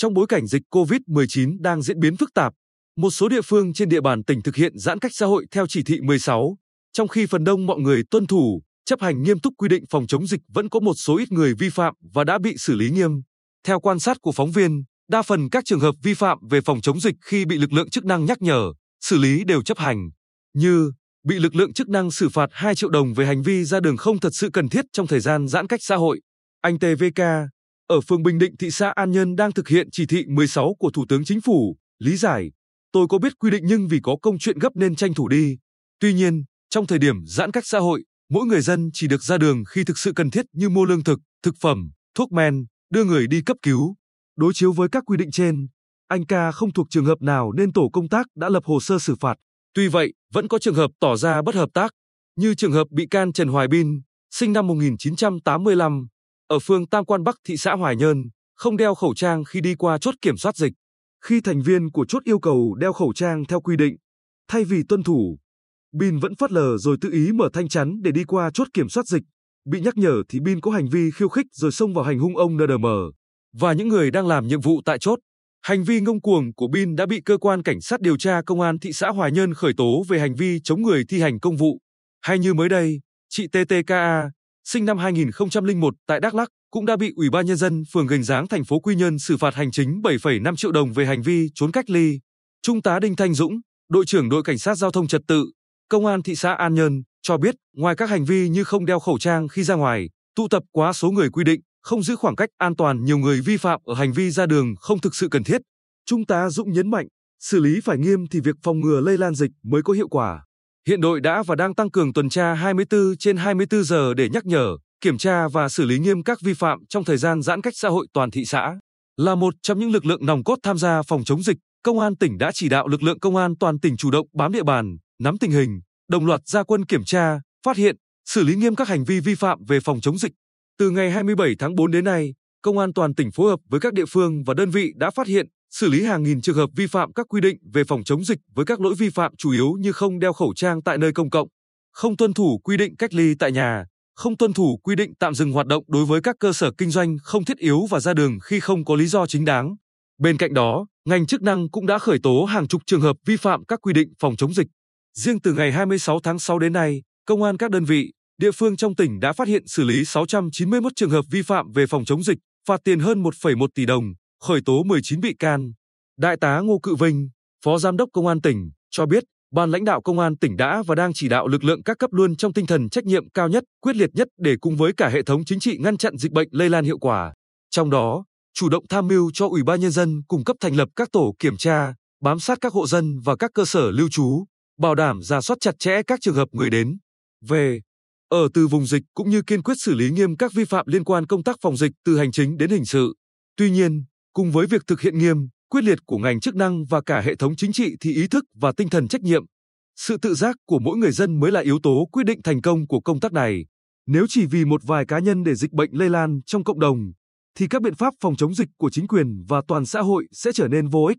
Trong bối cảnh dịch COVID-19 đang diễn biến phức tạp, một số địa phương trên địa bàn tỉnh thực hiện giãn cách xã hội theo chỉ thị 16, trong khi phần đông mọi người tuân thủ, chấp hành nghiêm túc quy định phòng chống dịch vẫn có một số ít người vi phạm và đã bị xử lý nghiêm. Theo quan sát của phóng viên, đa phần các trường hợp vi phạm về phòng chống dịch khi bị lực lượng chức năng nhắc nhở, xử lý đều chấp hành, như bị lực lượng chức năng xử phạt 2 triệu đồng về hành vi ra đường không thật sự cần thiết trong thời gian giãn cách xã hội. Anh TVK, ở phường Bình Định thị xã An Nhơn đang thực hiện chỉ thị 16 của Thủ tướng Chính phủ, lý giải, tôi có biết quy định nhưng vì có công chuyện gấp nên tranh thủ đi. Tuy nhiên, trong thời điểm giãn cách xã hội, mỗi người dân chỉ được ra đường khi thực sự cần thiết như mua lương thực, thực phẩm, thuốc men, đưa người đi cấp cứu. Đối chiếu với các quy định trên, anh ca không thuộc trường hợp nào nên tổ công tác đã lập hồ sơ xử phạt. Tuy vậy, vẫn có trường hợp tỏ ra bất hợp tác, như trường hợp bị can Trần Hoài Bin, sinh năm 1985, ở phường Tam Quan Bắc thị xã Hoài Nhơn, không đeo khẩu trang khi đi qua chốt kiểm soát dịch. Khi thành viên của chốt yêu cầu đeo khẩu trang theo quy định, thay vì tuân thủ, Bin vẫn phớt lờ rồi tự ý mở thanh chắn để đi qua chốt kiểm soát dịch. Bị nhắc nhở thì Bin có hành vi khiêu khích rồi xông vào hành hung ông NDM và những người đang làm nhiệm vụ tại chốt. Hành vi ngông cuồng của Bin đã bị cơ quan cảnh sát điều tra công an thị xã Hoài Nhơn khởi tố về hành vi chống người thi hành công vụ. Hay như mới đây, chị TTKA, sinh năm 2001 tại Đắk Lắk, cũng đã bị Ủy ban nhân dân phường Gành Giáng thành phố Quy Nhơn xử phạt hành chính 7,5 triệu đồng về hành vi trốn cách ly. Trung tá Đinh Thanh Dũng, đội trưởng đội cảnh sát giao thông trật tự, công an thị xã An Nhơn cho biết, ngoài các hành vi như không đeo khẩu trang khi ra ngoài, tụ tập quá số người quy định, không giữ khoảng cách an toàn, nhiều người vi phạm ở hành vi ra đường không thực sự cần thiết. Trung tá Dũng nhấn mạnh, xử lý phải nghiêm thì việc phòng ngừa lây lan dịch mới có hiệu quả. Hiện đội đã và đang tăng cường tuần tra 24 trên 24 giờ để nhắc nhở, kiểm tra và xử lý nghiêm các vi phạm trong thời gian giãn cách xã hội toàn thị xã. Là một trong những lực lượng nòng cốt tham gia phòng chống dịch, Công an tỉnh đã chỉ đạo lực lượng công an toàn tỉnh chủ động bám địa bàn, nắm tình hình, đồng loạt ra quân kiểm tra, phát hiện, xử lý nghiêm các hành vi vi phạm về phòng chống dịch. Từ ngày 27 tháng 4 đến nay, Công an toàn tỉnh phối hợp với các địa phương và đơn vị đã phát hiện, xử lý hàng nghìn trường hợp vi phạm các quy định về phòng chống dịch với các lỗi vi phạm chủ yếu như không đeo khẩu trang tại nơi công cộng, không tuân thủ quy định cách ly tại nhà, không tuân thủ quy định tạm dừng hoạt động đối với các cơ sở kinh doanh không thiết yếu và ra đường khi không có lý do chính đáng. Bên cạnh đó, ngành chức năng cũng đã khởi tố hàng chục trường hợp vi phạm các quy định phòng chống dịch. Riêng từ ngày 26 tháng 6 đến nay, công an các đơn vị, địa phương trong tỉnh đã phát hiện xử lý 691 trường hợp vi phạm về phòng chống dịch, phạt tiền hơn 1,1 tỷ đồng, khởi tố 19 bị can. Đại tá Ngô Cự Vinh, Phó Giám đốc Công an tỉnh, cho biết, Ban lãnh đạo Công an tỉnh đã và đang chỉ đạo lực lượng các cấp luôn trong tinh thần trách nhiệm cao nhất, quyết liệt nhất để cùng với cả hệ thống chính trị ngăn chặn dịch bệnh lây lan hiệu quả. Trong đó, chủ động tham mưu cho Ủy ban Nhân dân cung cấp thành lập các tổ kiểm tra, bám sát các hộ dân và các cơ sở lưu trú, bảo đảm ra soát chặt chẽ các trường hợp người đến, về, ở từ vùng dịch cũng như kiên quyết xử lý nghiêm các vi phạm liên quan công tác phòng dịch từ hành chính đến hình sự. Tuy nhiên, cùng với việc thực hiện nghiêm, quyết liệt của ngành chức năng và cả hệ thống chính trị thì ý thức và tinh thần trách nhiệm, sự tự giác của mỗi người dân mới là yếu tố quyết định thành công của công tác này. Nếu chỉ vì một vài cá nhân để dịch bệnh lây lan trong cộng đồng, thì các biện pháp phòng chống dịch của chính quyền và toàn xã hội sẽ trở nên vô ích.